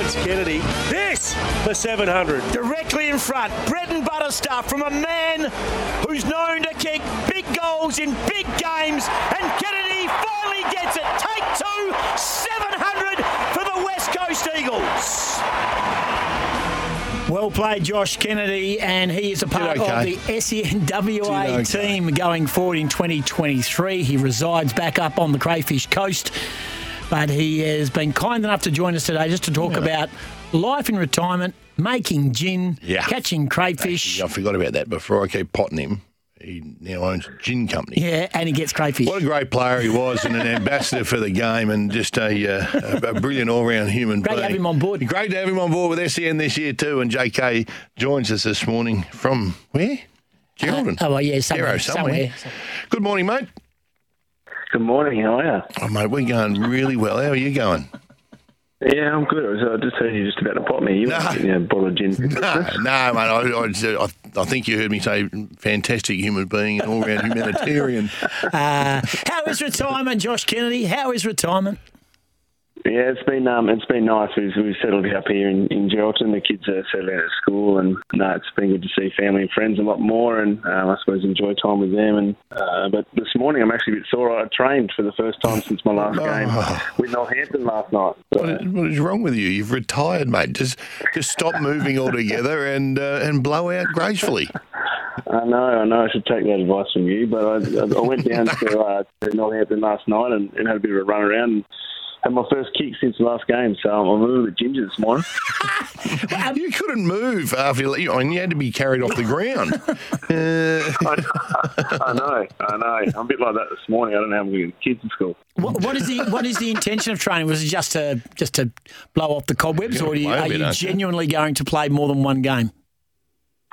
Lawrence Kennedy. This for 700. Directly in front, bread and butter stuff from a man who's known to kick big goals in big games, and Kennedy finally gets it. Take two, 700 for the West Coast Eagles. Well played, Josh Kennedy, and he is a part okay. of the SENWA Did okay. team going forward in 2023. He resides back up on the Crayfish Coast, but he has been kind enough to join us today just to talk about life in retirement, making gin, Yeah. catching crayfish. I forgot about that before. I keep potting him. He now owns a gin company. Yeah, and he gets crayfish. What a great player he was, and an ambassador for the game, and just a, uh, a, brilliant all-round human Great to being. have him on board. Great to have him on board with SEN this year too. And JK joins us this morning from where? Geraldton. oh, well, yeah, somewhere, Gero, somewhere. Good morning, mate. Good morning. How are you? Oh, mate, we're going really well. How are you going? Yeah, I'm good. I, was, I just heard you just about to pop me. You No. getting a bottle of gin. No, no, mate. I, I, I, I think you heard me say fantastic human being and all-round humanitarian. Uh, how is retirement, Josh Kennedy? How is retirement? Yeah, it's been um, it's been nice. We've, we've settled up here in, in Geraldton. The kids are settling at school, and no, it's been good to see family and friends a lot more, and um, I suppose enjoy time with them. And uh, but this morning I'm actually a bit sore. I trained for the first time since my last game with Northampton last night. So, What is, what is wrong with you? You've retired, mate. Just just stop moving altogether and uh, and blow out gracefully. I know, I know. I should take that advice from you, but I, I went down to, uh, to Northampton last night and, and had a bit of a run around. And, had my first kick since the last game, so I'm a little bit ginger this morning. You couldn't move after you, I mean, you had to be carried off the ground. Uh, I know, I know. I'm a bit like that this morning. I don't know how I'm going to get kids in school. What, what is the what is the intention of training? Was it just to just to blow off the cobwebs, or are you, play are bit, you aren't you? genuinely going to play more than one game?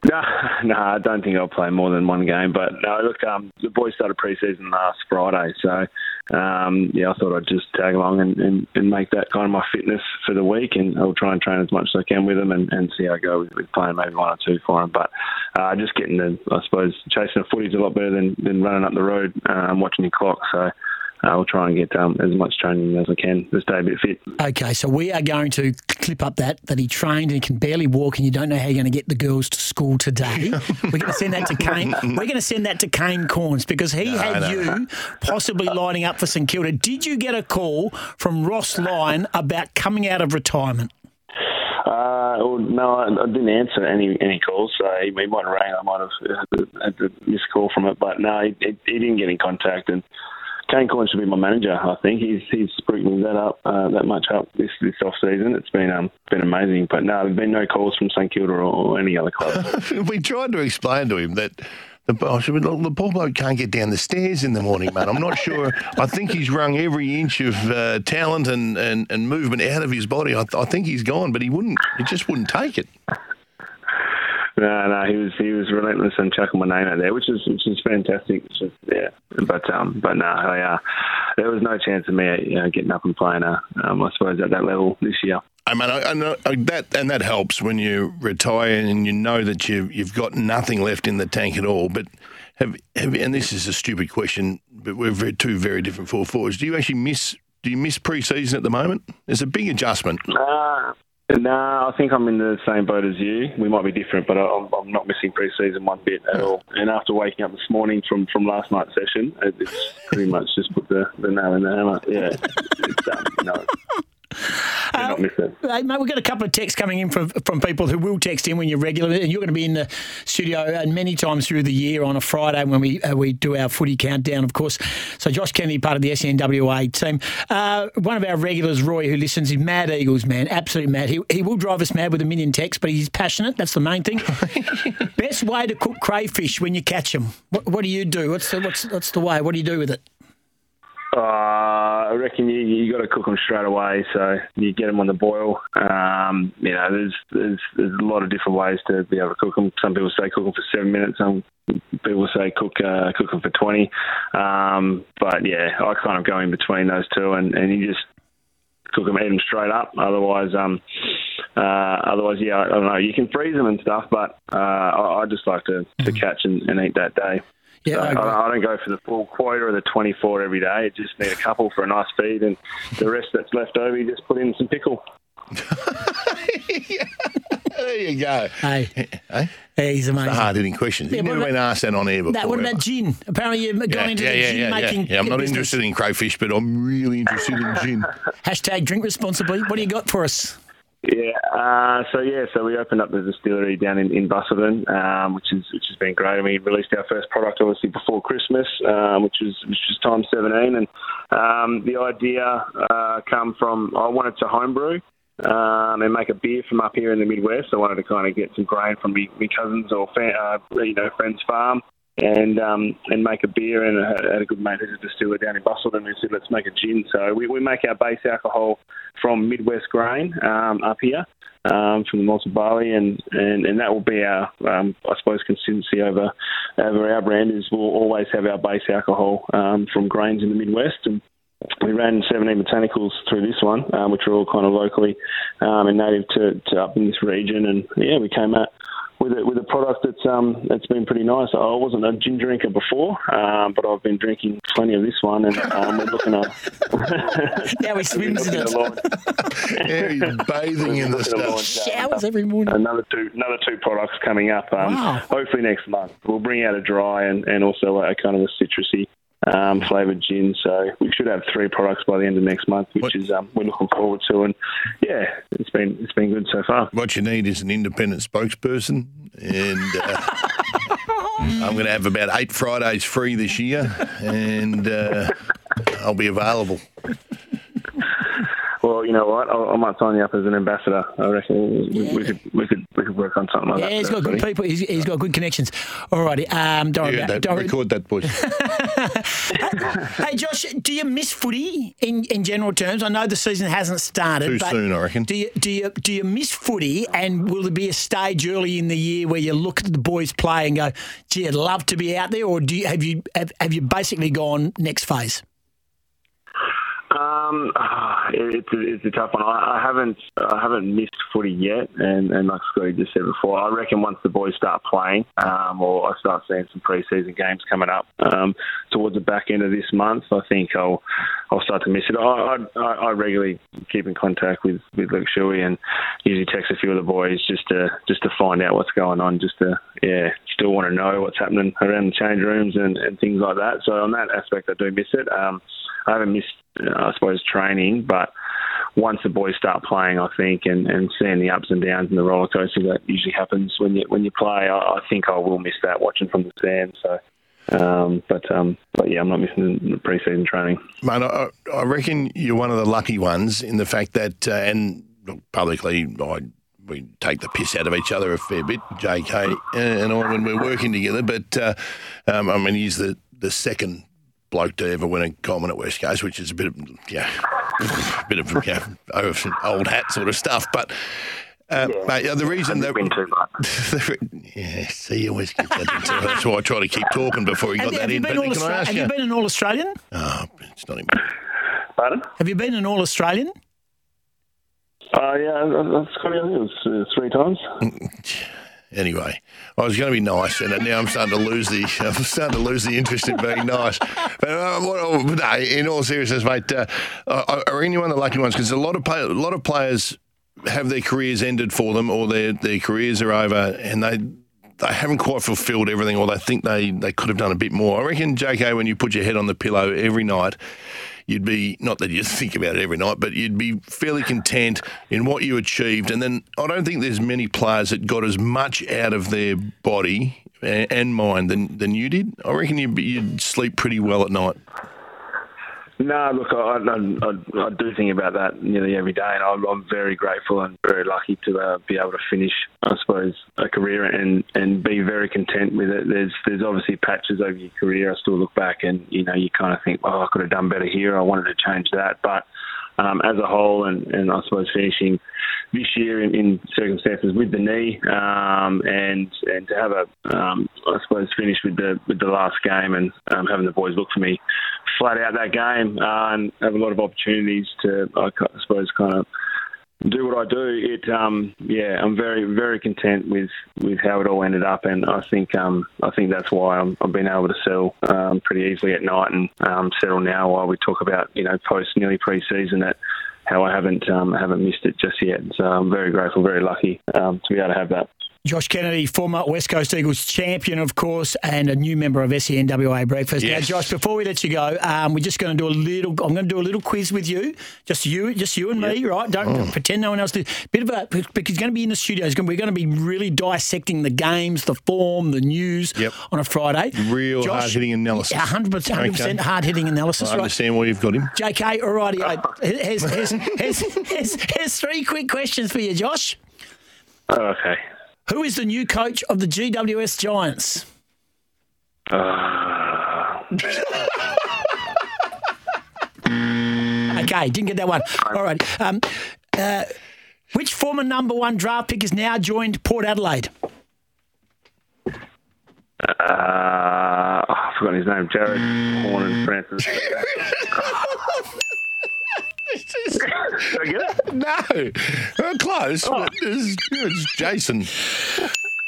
No, no, I don't think I'll play more than one game. But no, look, um, the boys started pre-season last Friday, so um, yeah, I thought I'd just tag along and, and, and make that kind of my fitness for the week, and I'll try and train as much as I can with them and, and see how I go with, with playing maybe one or two for them. But uh, just getting the, I suppose, chasing the footy's a lot better than, than running up the road um, watching your clock. So. I'll try and get um, as much training as I can to stay a bit fit. Okay, so we are going to clip up that that he trained and can barely walk, and you don't know how you're going to get the girls to school today. We're going to send that to Kane. We're going to send that to Kane Cornes because he had no, you possibly lining up for St Kilda. Did you get a call from Ross Lyon about coming out of retirement? Uh, well, no, I, I didn't answer any any calls. So he, he might have rang. I might have had to, had to miss a call from it, but no, he, he, he didn't get in contact. And Kane Cornes should be my manager. I think he's he's spruiking that up uh, that much up this this off season. It's been um been amazing. But no, there've been no calls from St Kilda or, or any other club. we tried to explain to him that the, oh, should the poor bloke can't get down the stairs in the morning, mate. I'm not sure. I think he's wrung every inch of uh, talent and, and, and movement out of his body. I, I think he's gone, but he wouldn't. He just wouldn't take it. No, no, he was he was relentless and chucking my name out there, which is which is fantastic. It's just, yeah, but um, but no, I, uh, there was no chance of me you know, getting up and playing. Uh, um, I suppose at that level this year. I mean, I, I know I, that and that helps when you retire and you know that you you've got nothing left in the tank at all. But have have and this is a stupid question, but we're very, two very different full forwards. Do you actually miss? Do you miss pre-season at the moment? It's a big adjustment. Uh, no, I think I'm in the same boat as you. We might be different, but I'm, I'm not missing pre-season one bit at all. And after waking up this morning from, from last night's session, it's pretty much just put the, the nail in the hammer. Yeah, it's, um, no, do not miss it. Hey, mate, we've got a couple of texts coming in from, from people who will text in when you're regular, and you're going to be in the studio and many times through the year on a Friday when we uh, we do our footy countdown, of course. So Josh Kennedy, part of the SENWA team. Uh, one of our regulars, Roy, who listens, is mad Eagles man, absolutely mad. He, he will drive us mad with a million texts, but he's passionate. That's the main thing. Best way to cook crayfish when you catch them. What, what do you do? What's the, what's what's the way? What do you do with it? Uh, I reckon you you got to cook them straight away. So you get them on the boil. Um, you know, there's there's there's a lot of different ways to be able to cook them. Some people say cook them for seven minutes. Some people say cook uh, cook them for twenty. Um, but yeah, I kind of go in between those two, and, and you just cook them, eat them straight up. Otherwise, um, uh, otherwise, yeah, I don't know. You can freeze them and stuff, but uh, I, I just like to, to catch and, and eat that day. Yeah, So I I, don't, go for the full quota or the 24 every day. I just need a couple for a nice feed, and the rest that's left over, you just put in some pickle. There you go. Hey, eh? Hey? hey, he's amazing. Hard hitting questions. Yeah, You've what never been asked that on air before. That, what ever. about gin? Apparently, you've gone yeah, into yeah, the yeah, gin yeah, making. yeah. yeah, I'm not business. interested in crayfish, but I'm really interested in gin. Hashtag drink responsibly. What do you got for us? Yeah. Uh, so yeah. So we opened up the distillery down in, in Busselton, um, which is which has been great. And we released our first product obviously before Christmas, um, which was which was time 17. And um, the idea uh, come from I wanted to homebrew. Um, and make a beer from up here in the Midwest. I wanted to kind of get some grain from me cousins or fa- uh, you know friends' farm, and um, and make a beer. And I had, a good mate who's a distiller down in Busselton who said, let's make a gin. So we, we make our base alcohol from Midwest grain um, up here. Um, from the malted barley, and, and, and that will be our, um, I suppose, consistency over over our brand is we'll always have our base alcohol um, from grains in the Midwest, and we ran 17 botanicals through this one, um, which are all kind of locally um, and native to, to up in this region, and yeah, we came out with a, with a product that's um that's been pretty nice. I wasn't a gin drinker before, um, but I've been drinking plenty of this one, and um, we're looking at Now he swims in it. Yeah, he's bathing in the stuff. Showers every morning. Another two, another two products coming up. Um, Wow. Hopefully next month we'll bring out a dry and, and also a kind of a citrusy um, flavored gin. So we should have three products by the end of next month, which What- is um, we're looking forward to. And yeah, it's been it's been good so far. What you need is an independent spokesperson, and uh, I'm going to have about eight Fridays free this year, and uh, I'll be available. Well, you know what? I, I might sign you up as an ambassador. I reckon we, we could we could we could work on something like Yeah, that. Yeah, he's got good people. He's, he's got good connections. All righty. Um, don't Yeah, about that, don't worry- record that, boys. Hey, Josh, do you miss footy in, in general terms? I know the season hasn't started. Too but soon, I reckon. Do you, do, you, do you miss footy? And will there be a stage early in the year where you look at the boys play and go, gee, I'd love to be out there? Or do you, have, you, have, have you basically gone next phase? Um, it's a, it's a tough one. I, I haven't I haven't missed footy yet, and, and like Scotty just said before, I reckon once the boys start playing, um, or I start seeing some preseason games coming up um, towards the back end of this month, I think I'll I'll start to miss it. I I, I regularly keep in contact with with Luke Shuey and usually text a few of the boys just to just to find out what's going on, just to yeah, still want to know what's happening around the change rooms and, and things like that. So on that aspect, I do miss it. Um, I haven't missed, I suppose, training, but once the boys start playing, I think, and, and seeing the ups and downs and the roller coaster that usually happens when you when you play, I, I think I will miss that watching from the stand. So, um, but um, but yeah, I'm not missing the preseason training. Mate, I, I reckon you're one of the lucky ones in the fact that, uh, and publicly, I we take the piss out of each other a fair bit, JK and I, when we're working together. But uh, um, I mean, he's the, the second bloke to ever win a Coleman at West Coast, which is a bit of yeah, a bit of yeah, over- old hat sort of stuff. But uh, mate, the reason that Win too much. yeah, see, you always get that into. That's why I try to keep talking before you got you- that have in. But all can I Austra- ask have you? you been an All Australian? Oh, it's not important. Pardon? Have you been an All Australian? Uh, yeah, that's Scotty. I think it uh, three times. Anyway, I was going to be nice, and now I'm starting to lose the I'm starting to lose the interest in being nice. But uh, what, no, in all seriousness, mate, uh, are are any one of the lucky ones? Because a lot of play, a lot of players have their careers ended for them, or their their careers are over, and they. They haven't quite fulfilled everything, or they think they, they could have done a bit more. I reckon, JK, when you put your head on the pillow every night, you'd be not that you think about it every night, but you'd be fairly content in what you achieved. And then I don't think there's many players that got as much out of their body and mind than, than you did. I reckon you'd, be- you'd sleep pretty well at night. No, look, I, I, I, do think about that nearly every day, and I'm, I'm very grateful and very lucky to uh, be able to finish, I suppose, a career and, and be very content with it. There's there's obviously patches over your career. I still look back and you know you kind of think, oh, I could have done better here. I wanted to change that, but um, as a whole, and, and I suppose finishing this year in, in circumstances with the knee, um, and and to have a um, I suppose finish with the with the last game and um, having the boys look for me flat out that game uh, and have a lot of opportunities to I suppose kind of do what I do, it um, yeah, I'm very very content with, with how it all ended up, and I think um, I think that's why i have been able to sell um, pretty easily at night and um, settle now while we talk about you know post nearly pre-season that how I haven't um, haven't missed it just yet. So I'm very grateful, very lucky um, to be able to have that. Josh Kennedy, former West Coast Eagles champion, of course, and a new member of SENWA Breakfast. Yes. Now, Josh, before we let you go, um, we're just going to do a little. I'm going to do a little quiz with you, just you, just you and yep. me, right? Don't oh. pretend no one else did. Bit of a because he's going to be in the studio. We're going to be really dissecting the games, the form, the news yep. on a Friday. Real hard hitting analysis. 100 percent hard hitting analysis. I understand right? why you've got him. JK, all righty. here's, here's, here's, here's, here's three quick questions for you, Josh. okay. Who is the new coach of the GWS Giants? Uh... okay, didn't get that one. All right. Um, uh, which former number one draft pick has now joined Port Adelaide? Uh, oh, I forgot his name. Jared Horne and Francis. Did I get it? No. Well, close. Oh. It's, it's Jason.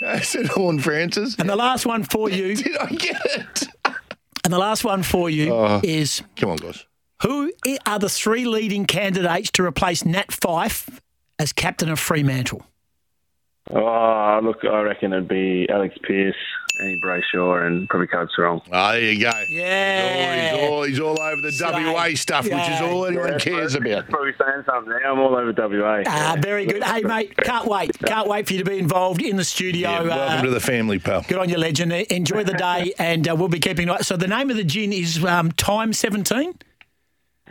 I said Horne Francis. And the last one for you. Did I get it? And the last one for you uh, is. Come on, guys. Who are the three leading candidates to replace Nat Fyfe as captain of Fremantle? Oh, look, I reckon it'd be Alex Pearce, Andy Brayshaw, and probably Caleb Serong. Oh, there you go. Yeah. He's all, he's all, he's all over the so, WA stuff, yeah. which is all anyone yeah, cares about. Probably saying something now. I'm all over WA. Ah, very good. Hey, mate, can't wait. Can't wait for you to be involved in the studio. Yeah, welcome uh, to the family, pal. Good on you, legend. Enjoy the day, and uh, we'll be keeping. So the name of the gin is um, Time 17?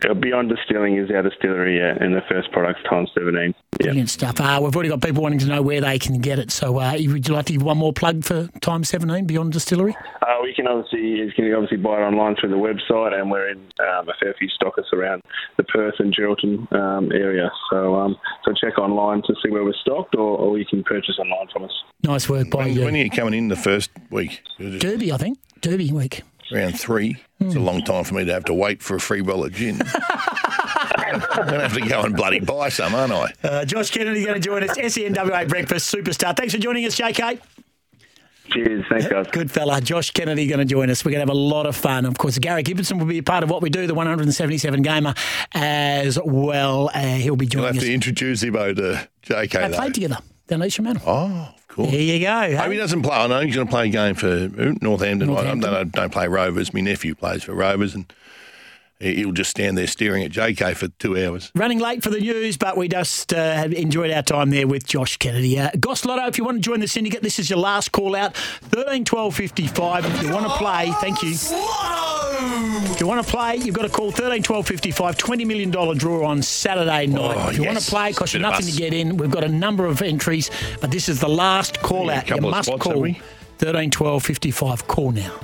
Beyond Distilling is our distillery, yeah, and the first product's Time 17. Yeah. Brilliant stuff. Uh, we've already got people wanting to know where they can get it. So, uh, would you like to give one more plug for Time 17 Beyond Distillery? Uh, we can obviously you can obviously buy it online through the website, and we're in um, a fair few stockists around the Perth and Geraldton um, area. So, um, so check online to see where we're stocked, or, or you can purchase online from us. Nice work by when, you. When are you coming in the first week? Derby, I think. Derby week. Round three. It's a long time for me to have to wait for a free bottle of gin. I'm going to have to go and bloody buy some, aren't I? Uh, Josh Kennedy going to join us. SENWA Breakfast Superstar. Thanks for joining us, JK. Cheers. Thanks, guys. Good fella. Josh Kennedy going to join us. We're going to have a lot of fun. Of course, Gary Gibson will be a part of what we do, the 177 gamer, as well. Uh, he'll be joining You'll have us. to introduce him to JK. They played together down Eastern Manor. Oh, cool. There you go. Hey? Hope he doesn't play. I know he's going to play a game for Northampton. Northampton. I don't, don't play Rovers. My nephew plays for Rovers, and he'll just stand there staring at JK for two hours. Running late for the news, but we just uh, have enjoyed our time there with Josh Kennedy. Uh, Goss Lotto, if you want to join the syndicate, this is your last call out. 13 12 55. If you want to play, thank you. If you want to play, you've got to call 13 12 55. $20 million draw on Saturday night. Oh, if you yes. want to play, it costs you nothing to get in. We've got a number of entries, but this is the last call Yeah, out. You must spots, call have 13 12 55. Call now.